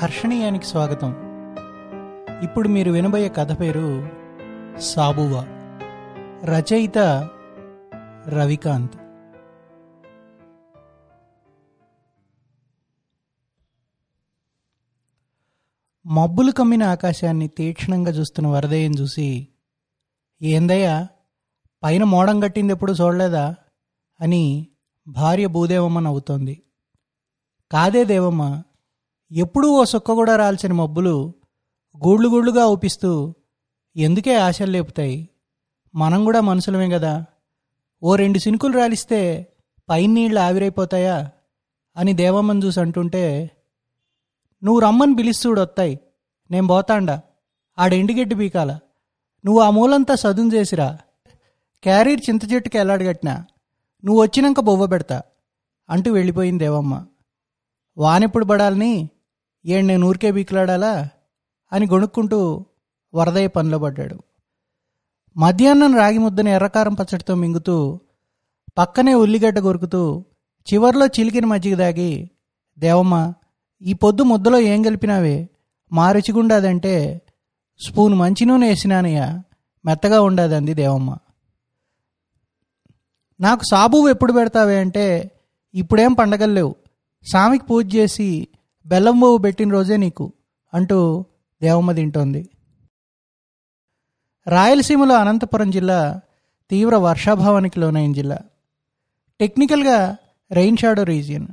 హర్షణీయానికి స్వాగతం. ఇప్పుడు మీరు వినబోయే కథ పేరు సాబువా. రచయిత రవికాంత్. మబ్బులు కమ్మిన ఆకాశాన్ని తీక్షణంగా చూస్తున్న వరదయ్యను చూసి ఏందయ్యా పైన మోడం కట్టింది ఎప్పుడు చూడలేదా? అని భార్య భూదేవమ్మ నవ్వుతోంది. కాదే దేవమ్మ ఎప్పుడూ ఓ సుక్క కూడా రాల్చిన మబ్బులు గూళ్ళు గూళ్ళుగా ఊపిస్తూ ఎందుకే ఆశలు లేపుతాయి? మనం కూడా మనుషులమే కదా ఓ రెండు సినుకులు రాలిస్తే పైన నీళ్ళు ఆవిరైపోతాయా? అని దేవమ్మని చూసి అంటుంటే నువ్వు రమ్మని పిలిస్తూడు వస్తాయి నేను పోతాండా. ఆడెండిగడ్డి పీకాల. నువ్వు ఆ మూలంతా సదును చేసిరా. క్యారీర్ చింత చెట్టుకి ఎల్లాడగట్టినా నువ్వు వచ్చినాక బొవ్వ పెడతా. అంటూ వెళ్ళిపోయింది దేవమ్మ. వానెప్పుడు పడాలని ఏడు నేను ఊరికే బీకులాడాలా? అని గొణుక్కుంటూ వరదయ్య పనిలో పడ్డాడు. మధ్యాహ్నం రాగి ముద్దని ఎర్రకారం పచ్చడితో మింగుతూ పక్కనే ఉల్లిగడ్డ కొరుకుతూ చివర్లో చిలికిన మజ్జిగ దాగి దేవమ్మ ఈ పొద్దు ముద్దలో ఏం కలిపినావే? మా రుచిగుండాదంటే స్పూన్ మంచి నూనె వేసినానయ్యా. మెత్తగా ఉండదంది దేవమ్మ. నాకు సాబు ఎప్పుడు పెడతావే అంటే ఇప్పుడేం పండగలు లేవు. స్వామికి పూజ చేసి బెల్లం పువ్వు పెట్టిన రోజే నీకు అంటూ దేవమ్మ తింటోంది. రాయలసీమలో అనంతపురం జిల్లా తీవ్ర వర్షాభావానికి లోనైన జిల్లా. టెక్నికల్గా రెయిన్ షాడో రీజియన్.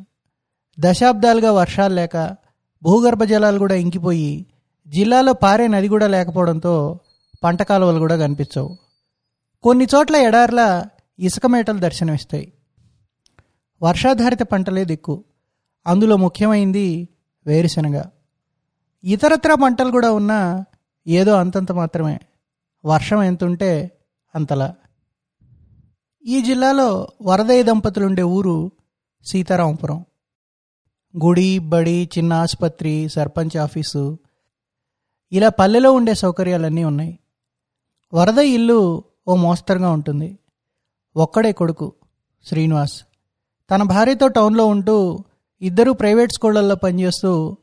దశాబ్దాలుగా వర్షాలు లేక భూగర్భ జలాలు కూడా ఇంకిపోయి జిల్లాలో పారే నది కూడా లేకపోవడంతో పంట కాలువలు కూడా కనిపించవు. కొన్ని చోట్ల ఎడార్ల ఇసుక మేటలు దర్శనమిస్తాయి. వర్షాధారిత పంటలే దిక్కు. అందులో ముఖ్యమైంది వేరుశనగ. ఇతరత్ర పంటలు కూడా ఉన్నా ఏదో అంతంత మాత్రమే. వర్షం ఎంతుంటే అంతలా. ఈ జిల్లాలో వరదయ్య దంపతులుండే ఊరు సీతారాంపురం. గుడి బడి చిన్న ఆసుపత్రి సర్పంచ్ ఆఫీసు ఇలా పల్లెలో ఉండే సౌకర్యాలన్నీ ఉన్నాయి. వరద ఇల్లు ఓ మోస్తరుగా ఉంటుంది. ఒక్కడే కొడుకు శ్రీనివాస్. తన భార్యతో టౌన్లో ఉంటూ ఇద్దరు ప్రైవేట్ స్కూళ్ళల్లో పనిచేస్తూ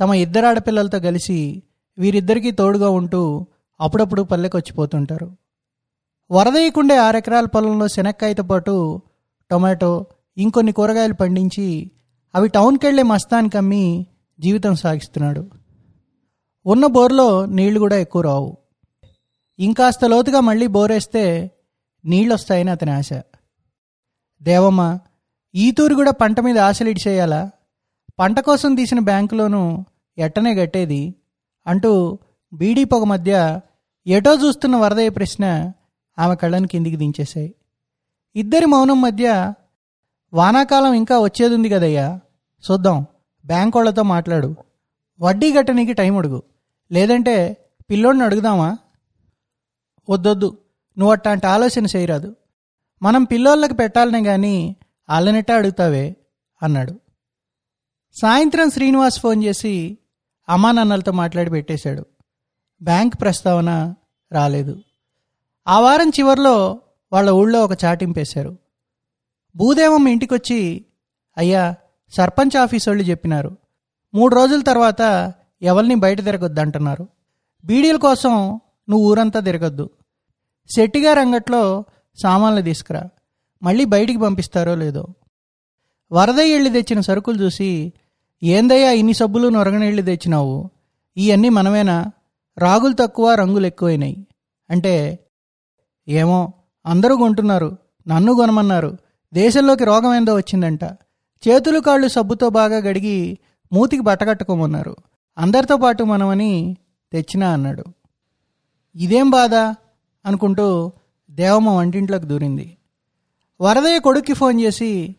తమ ఇద్దరు ఆడపిల్లలతో కలిసి వీరిద్దరికీ తోడుగా ఉంటూ అప్పుడప్పుడు పల్లెకొచ్చిపోతుంటారు వరదయ్యకుండే ఆరెకరాల పొలంలో శనక్కాయతో పాటు టొమాటో ఇంకొన్ని కూరగాయలు పండించి అవి టౌన్కి మస్తానికి అమ్మి జీవితం సాగిస్తున్నాడు. ఉన్న బోర్లో నీళ్ళు కూడా ఎక్కువ రావు. ఇంకాస్త లోతుగా మళ్ళీ బోరేస్తే నీళ్ళు వస్తాయని అతని ఆశ. దేవమ్మ ఈ తూరు కూడా పంట మీద ఆశలు ఇడిచేయాలా? పంట కోసం తీసిన బ్యాంకులోనూ ఎట్టనే గట్టేది అంటూ బీడీ పొగ మధ్య ఎటో చూస్తున్న వరదయ్య ప్రశ్న ఆమె కళ్ళని కిందికి దించేశాయి. ఇద్దరి మౌనం మధ్య వానాకాలం ఇంకా వచ్చేది ఉంది కదయ్యా? చూద్దాం బ్యాంక్ వాళ్ళతో మాట్లాడు. వడ్డీ గట్టనీకి టైం అడుగు. లేదంటే పిల్లోడిని అడుగుదామా? వద్దొద్దు నువ్వు అట్లాంటి ఆలోచన చేయరాదు. మనం పిల్లోళ్ళకి పెట్టాలనే కానీ వాళ్ళనెట్టా అడుగుతావే? అన్నాడు. సాయంత్రం శ్రీనివాస్ ఫోన్ చేసి అమ్మా నాన్నలతో మాట్లాడి పెట్టేశాడు. బ్యాంక్ ప్రస్తావన రాలేదు. ఆ వారం చివరిలో వాళ్ళ ఊళ్ళో ఒక చాటింపేశారు భూదేవం ఇంటికొచ్చి అయ్యా సర్పంచ్ ఆఫీస్ వాళ్ళు చెప్పినారు. మూడు రోజుల తర్వాత ఎవరిని బయట తిరగొద్దంటున్నారు. బీడీల కోసం నువ్వు ఊరంతా తిరగొద్దు. శెట్టిగారి అంగట్లో సామాన్లు తీసుకురా. మళ్ళీ బయటికి పంపిస్తారో లేదో. వరదయ్య వెళ్ళి తెచ్చిన సరుకులు చూసి ఏందయ్యా ఇన్ని సబ్బులు నొరగనెళ్ళి తెచ్చినావు? ఇవన్నీ మనమేనా? రాగులు తక్కువ రంగులు ఎక్కువైనాయి. అంటే ఏమో అందరూ కొంటున్నారు నన్ను కొనమన్నారు దేశంలోకి రోగం ఏందో వచ్చిందంట. చేతులు కాళ్ళు సబ్బుతో బాగా గడిగి మూతికి బట్టకట్టుకోమన్నారు అందరితో పాటు మనమని తెచ్చినా అన్నాడు. ఇదేం బాధ? అనుకుంటూ దేవమ్మ వంటింట్లోకి దూరింది. వరదయ్య కొడుక్కి ఫోన్ చేసి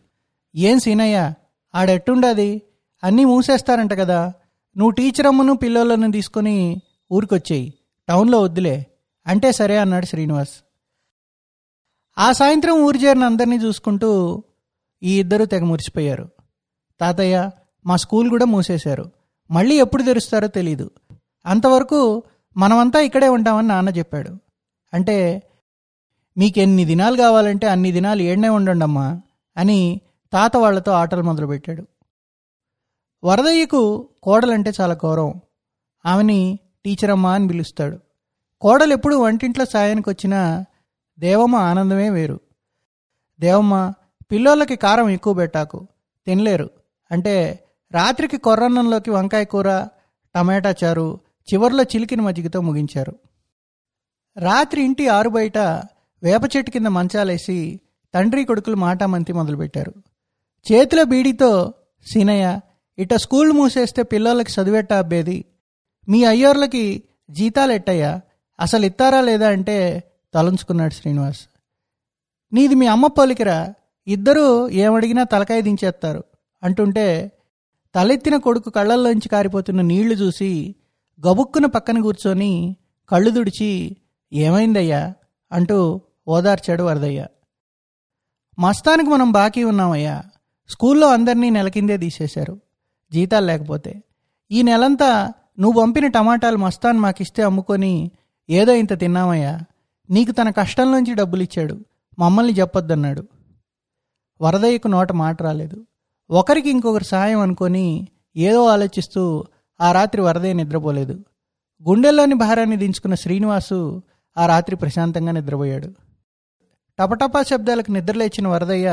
ఏం సీనయ్య ఆడెట్టుండది? అన్నీ మూసేస్తారంట కదా. నువ్వు టీచర్ అమ్మను పిల్లలను తీసుకొని ఊరికొచ్చేయి. టౌన్లో వద్దులే. అంటే సరే అన్నాడు శ్రీనివాస్. ఆ సాయంత్రం ఊరు చేరిన అందరినీ చూసుకుంటూ ఈ ఇద్దరు తెగ మురిసిపోయారు. తాతయ్య మా స్కూల్ కూడా మూసేశారు. మళ్ళీ ఎప్పుడు తెరుస్తారో తెలీదు. అంతవరకు మనమంతా ఇక్కడే ఉంటామని నాన్న చెప్పాడు. అంటే మీకు ఎన్ని దినాలు కావాలంటే అన్ని దినాలు ఏడనే ఉండండమ్మా అని తాత వాళ్ళతో ఆటలు మొదలుపెట్టాడు. వరదయ్యకు కోడలంటే చాలా గౌరవం. ఆమెని టీచర్ అని పిలుస్తాడు. కోడలు ఎప్పుడు వంటింట్లో సాయానికి వచ్చినా దేవమ్మ ఆనందమే వేరు. దేవమ్మ పిల్లోళ్ళకి కారం ఎక్కువ పెట్టాకు తినలేరు. అంటే రాత్రికి కొర్రన్నంలోకి వంకాయ కూర టమాటా చారు చివర్లో చిలికిన మజ్జిగతో ముగించారు. రాత్రి ఇంటి ఆరు బయట వేప చెట్టు కింద మంచాలేసి తండ్రి కొడుకులు మాటామంతి మొదలుపెట్టారు. చేతిలో బీడీతో సీనయ్య ఇట స్కూల్ మూసేస్తే పిల్లలకి చదివేట అబ్బేది? మీ అయ్యోర్లకి జీతాలు ఎట్టయ్యా? అసలు ఇస్తారా లేదా? అంటే తలంచుకున్నాడు శ్రీనివాస్. నీది మీ అమ్మ పోలికరా? ఇద్దరూ ఏమడిగినా తలకాయ దించేస్తారు. అంటుంటే తలెత్తిన కొడుకు కళ్ళల్లోంచి కారిపోతున్న నీళ్ళు చూసి గబుక్కున పక్కన కూర్చొని కళ్ళు తుడిచి ఏమైందయ్యా? అంటూ ఓదార్చాడు వరదయ్య. మస్తానికి మనం బాకీ ఉన్నామయ్యా. స్కూల్లో అందరినీ నెల కిందే తీసేశారు. జీతాలు లేకపోతే. ఈ నెలంతా నువ్వు పంపిన టమాటాలు మస్తాన్ మాకిస్తే అమ్ముకొని ఏదో ఇంత తిన్నామయ్యా. నీకు తన కష్టంలోంచి డబ్బులు ఇచ్చాడు మమ్మల్ని చెప్పొద్దన్నాడు. వరదయ్యకు నోట మాట రాలేదు. ఒకరికి ఇంకొకరు సహాయం అనుకొని ఏదో ఆలోచిస్తూ ఆ రాత్రి వరదయ్య నిద్రపోలేదు. గుండెల్లోని భారాన్ని దించుకున్న శ్రీనివాసు ఆ రాత్రి ప్రశాంతంగా నిద్రపోయాడు. టపటపా శబ్దాలకు నిద్రలేచిన వరదయ్య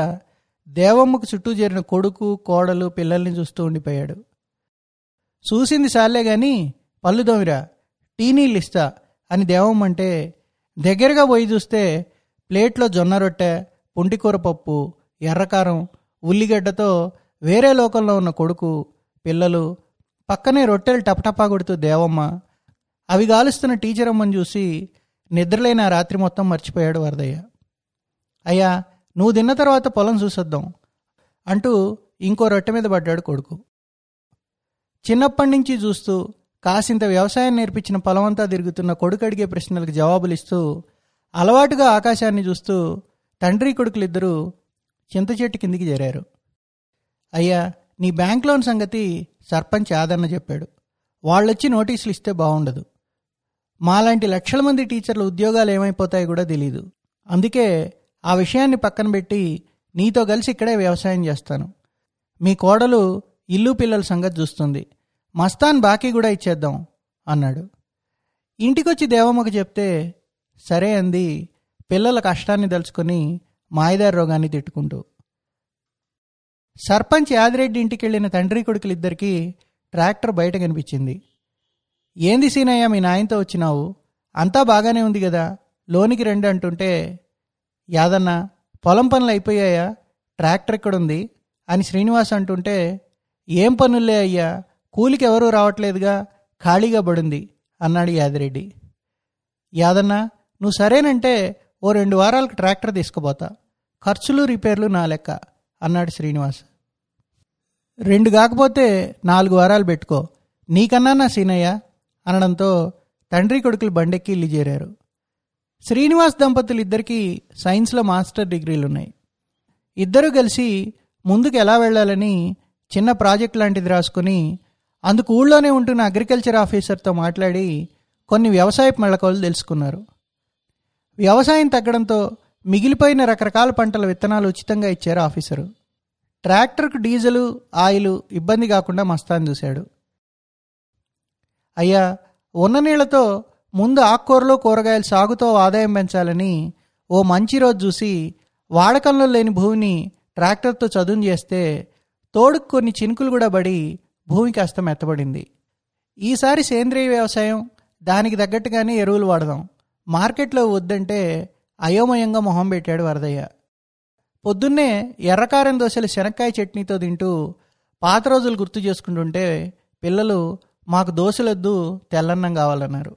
దేవమ్మకు చుట్టూ చేరిన కొడుకు కోడలు పిల్లల్ని చూస్తూ ఉండిపోయాడు. చూసింది సాలే గాని పళ్ళు దోమిరా టీ నీళ్ళు ఇస్తా అని దేవమ్మ అంటే దగ్గరగా పోయి చూస్తే ప్లేట్లో జొన్న రొట్టె పుంటికూర పప్పు ఎర్రకారం ఉల్లిగడ్డతో వేరే లోకంలో ఉన్న కొడుకు పిల్లలు పక్కనే రొట్టెలు టపటపా కొడుతూ దేవమ్మ అవి గాలుస్తున్న టీచర్ అమ్మని చూసి నిద్రలేని ఆ రాత్రి మొత్తం మర్చిపోయాడు వరదయ్య. అయ్యా నువ్వు తిన్న తర్వాత పొలం చూసొద్దాం అంటూ ఇంకో రొట్టె మీద పడ్డాడు కొడుకు. చిన్నప్పటి నుంచి చూస్తూ కాసింత వ్యవసాయం నేర్పించిన పొలమంతా తిరుగుతున్న కొడుకు అడిగే ప్రశ్నలకు జవాబులు ఇస్తూ అలవాటుగా ఆకాశాన్ని చూస్తూ తండ్రి కొడుకులిద్దరూ చింత చెట్టు కిందికి చేరారు. అయ్యా నీ బ్యాంక్ లోన్ సంగతి సర్పంచ్ ఆదరణ చెప్పాడు. వాళ్ళొచ్చి నోటీసులు ఇస్తే బాగుండదు మాలాంటి లక్షల మంది టీచర్ల ఉద్యోగాలు ఏమైపోతాయో కూడా తెలియదు అందుకే ఆ విషయాన్ని పక్కన పెట్టి నీతో కలిసి ఇక్కడే వ్యవసాయం చేస్తాను. మీ కోడలు ఇల్లు పిల్లల సంగతి చూస్తుంది. మస్తాన్ బాకీ కూడా ఇచ్చేద్దాం అన్నాడు. ఇంటికొచ్చి దేవమ్మకు చెప్తే సరే అంది పిల్లల కష్టాన్ని తలుచుకొని మాయదారి రోగాన్ని తిట్టుకుంటూ. సర్పంచ్ యాదిరెడ్డి ఇంటికి వెళ్ళిన తండ్రి కొడుకులిద్దరికీ ట్రాక్టర్ బయట కనిపించింది. ఏంది సీనయ్య మీ నాయనతో వచ్చినావు? అంతా బాగానే ఉంది కదా? లోనికి రండి అంటుంటే యాదన్న పొలం పనులు అయిపోయాయా? ట్రాక్టర్ ఎక్కడుంది అని శ్రీనివాస్ అంటుంటే ఏం పనులే అయ్యా? కూలికి ఎవరూ రావట్లేదుగా ఖాళీగా పడింది అన్నాడు యాదిరెడ్డి. యాదన్న నువ్వు సరేనంటే ఓ రెండు వారాలకు ట్రాక్టర్ తీసుకుపోతా. ఖర్చులు రిపేర్లు నా లెక్క అన్నాడు శ్రీనివాస్. రెండు కాకపోతే నాలుగు వారాలు పెట్టుకో. నీకన్నా నా సీనయ్య? అనడంతో తండ్రి కొడుకులు బండెక్కి ఇల్లు చేరారు. శ్రీనివాస్ దంపతులు ఇద్దరికీ సైన్స్లో మాస్టర్ డిగ్రీలు ఉన్నాయి ఇద్దరూ కలిసి ముందుకు ఎలా వెళ్ళాలని చిన్న ప్రాజెక్ట్ లాంటిది రాసుకుని అందుకు ఊళ్ళోనే ఉంటున్న అగ్రికల్చర్ ఆఫీసర్తో మాట్లాడి కొన్ని వ్యవసాయ మెళకువలు తెలుసుకున్నారు. వ్యవసాయం తగ్గడంతో మిగిలిపోయిన రకరకాల పంటల విత్తనాలు ఉచితంగా ఇచ్చారు ఆఫీసరు. ట్రాక్టర్కు డీజిలు ఆయిల్ ఇబ్బంది కాకుండా మస్తాన్ చూశాడు. అయ్యా ఉన్న నీళ్ళతో ముందు ఆకుకూరలు కూరగాయల సాగుతో ఆదాయం పెంచాలని ఓ మంచి రోజు చూసి వాడకంలో లేని భూమిని ట్రాక్టర్తో చదును చేస్తే తోడుకు కొన్ని చినుకులు కూడా పడి భూమి కాస్త మెత్తబడింది ఈసారి సేంద్రియ వ్యవసాయం దానికి తగ్గట్టుగానే ఎరువులు వాడదాం. మార్కెట్లో వద్దంటే అయోమయంగా మొహం పెట్టాడు వరదయ్య. పొద్దున్నే ఎర్రకారం దోశలు శనక్కాయ చట్నీతో తింటూ పాత రోజులు గుర్తు చేసుకుంటుంటే పిల్లలు మాకు దోశలొద్దు తెల్లన్నం కావాలన్నారు.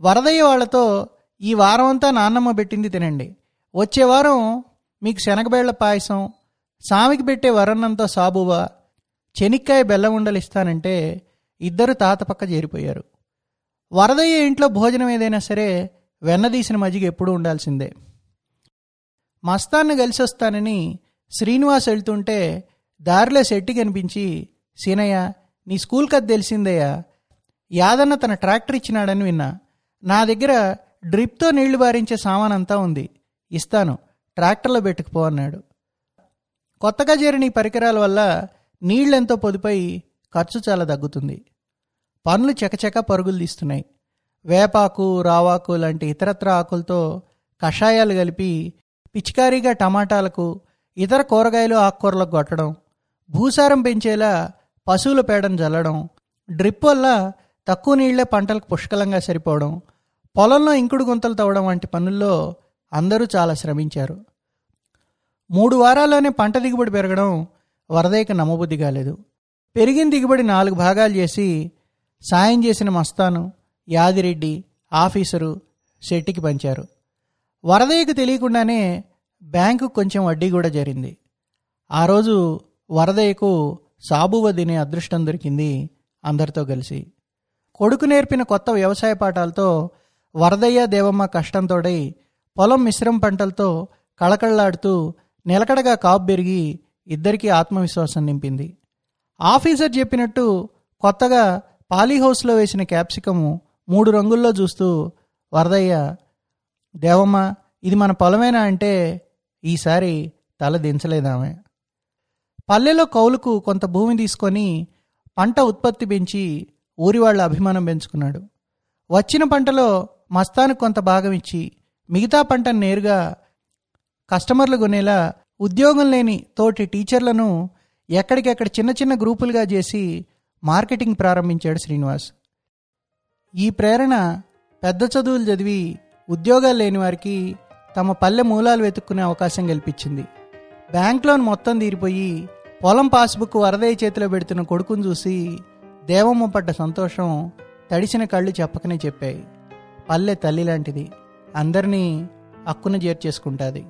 వరదయ్య వాళ్ళతో ఈ వారం అంతా నాన్నమ్మ పెట్టింది తినండి. వచ్చే వారం మీకు శనగబేళ్ళ పాయసం సామికి పెట్టే వరన్నంతో సాబువా చెనిక్కాయ బెల్లం ఉండలు ఇస్తానంటే ఇద్దరు తాత పక్క చేరిపోయారు. వరదయ్య ఇంట్లో భోజనం ఏదైనా సరే వెన్నదీసిన మజ్జిగ ఎప్పుడూ ఉండాల్సిందే. మస్తాన్ని కలిసి వస్తానని శ్రీనివాస్ వెళ్తుంటే దారిలో శెట్టి కనిపించి సీనయ్య నీ స్కూల్ కథ తెలిసిందయ్యా. యాదన్న తన ట్రాక్టర్ ఇచ్చినాడని విన్నా. నా దగ్గర డ్రిప్తో నీళ్ళు బారించే సామాన్ అంతా ఉంది. ఇస్తాను. ట్రాక్టర్లో పెట్టుకుపో అన్నాడు. కొత్తగా చేరిన ఈ పరికరాల వల్ల నీళ్ళెంతో పొదుపై ఖర్చు చాలా తగ్గుతుంది. పనులు చకచక పరుగులు తీస్తున్నాయి. వేపాకు రావాకు లాంటి ఇతరత్ర ఆకులతో కషాయాలు కలిపి పిచికారీగా టమాటాలకు ఇతర కూరగాయలు ఆకుకూరలకు కొట్టడం భూసారం పెంచేలా పశువుల పేడను జల్లడం డ్రిప్ వల్ల తక్కువ నీళ్ళే పంటలకు పుష్కలంగా సరిపోవడం పొలంలో ఇంకుడు గుంతలు తవ్వడం వంటి పనుల్లో అందరూ చాలా శ్రమించారు. మూడు వారాల్లోనే పంట దిగుబడి పెరగడం వరదయ్యకి నమ్మబుద్ధి కాలేదు. పెరిగిన దిగుబడి నాలుగు భాగాలు చేసి సాయం చేసిన మస్తాను యాదిరెడ్డి ఆఫీసరు శెట్టికి పంచారు. వరదయ్యకు తెలియకుండానే బ్యాంకు కొంచెం వడ్డీ కూడా జరిగింది. ఆ రోజు వరదయ్యకు సాబువ తినే అదృష్టం దొరికింది అందరితో కలిసి. కొడుకు నేర్పిన కొత్త వ్యవసాయ పాఠాలతో వరదయ్య దేవమ్మ కష్టంతోడై పొలం మిశ్రమ పంటలతో కళకళలాడుతూ నిలకడగా కాపు పెరిగి ఇద్దరికీ ఆత్మవిశ్వాసం నింపింది. ఆఫీసర్ చెప్పినట్టు కొత్తగా పాలీహౌస్లో వేసిన క్యాప్సికము మూడు రంగుల్లో చూస్తూ వరదయ్య దేవమ్మ ఇది మన పొలమేనా? అంటే ఈసారి తల దించలేదామె. పల్లెలో కౌలుకు కొంత భూమి తీసుకొని పంట ఉత్పత్తి పెంచి ఊరి వాళ్ళ అభిమానం పెంచుకున్నాడు. వచ్చిన పంటలో మస్తానికి కొంత భాగం ఇచ్చి మిగతా పంటను నేరుగా కస్టమర్లు కొనేలా ఉద్యోగం లేని తోటి టీచర్లను ఎక్కడికెక్కడ చిన్న చిన్న గ్రూపులుగా చేసి మార్కెటింగ్ ప్రారంభించాడు శ్రీనివాస్. ఈ ప్రేరణ పెద్ద చదువులు చదివి ఉద్యోగాలు లేని వారికి తమ పల్లె మూలాలు వెతుక్కునే అవకాశం కల్పించింది. బ్యాంక్ లోన్ మొత్తం తీరిపోయి పొలం పాస్బుక్ వరదయ్య చేతిలో పెడుతున్న కొడుకును చూసి దేవమ్మ పడ్డ సంతోషం తడిసిన కళ్ళు చెప్పకనే చెప్పాయి. పల్లె తల్లి లాంటిది. అందరినీ అక్కున చేర్చేసుకుంటుంది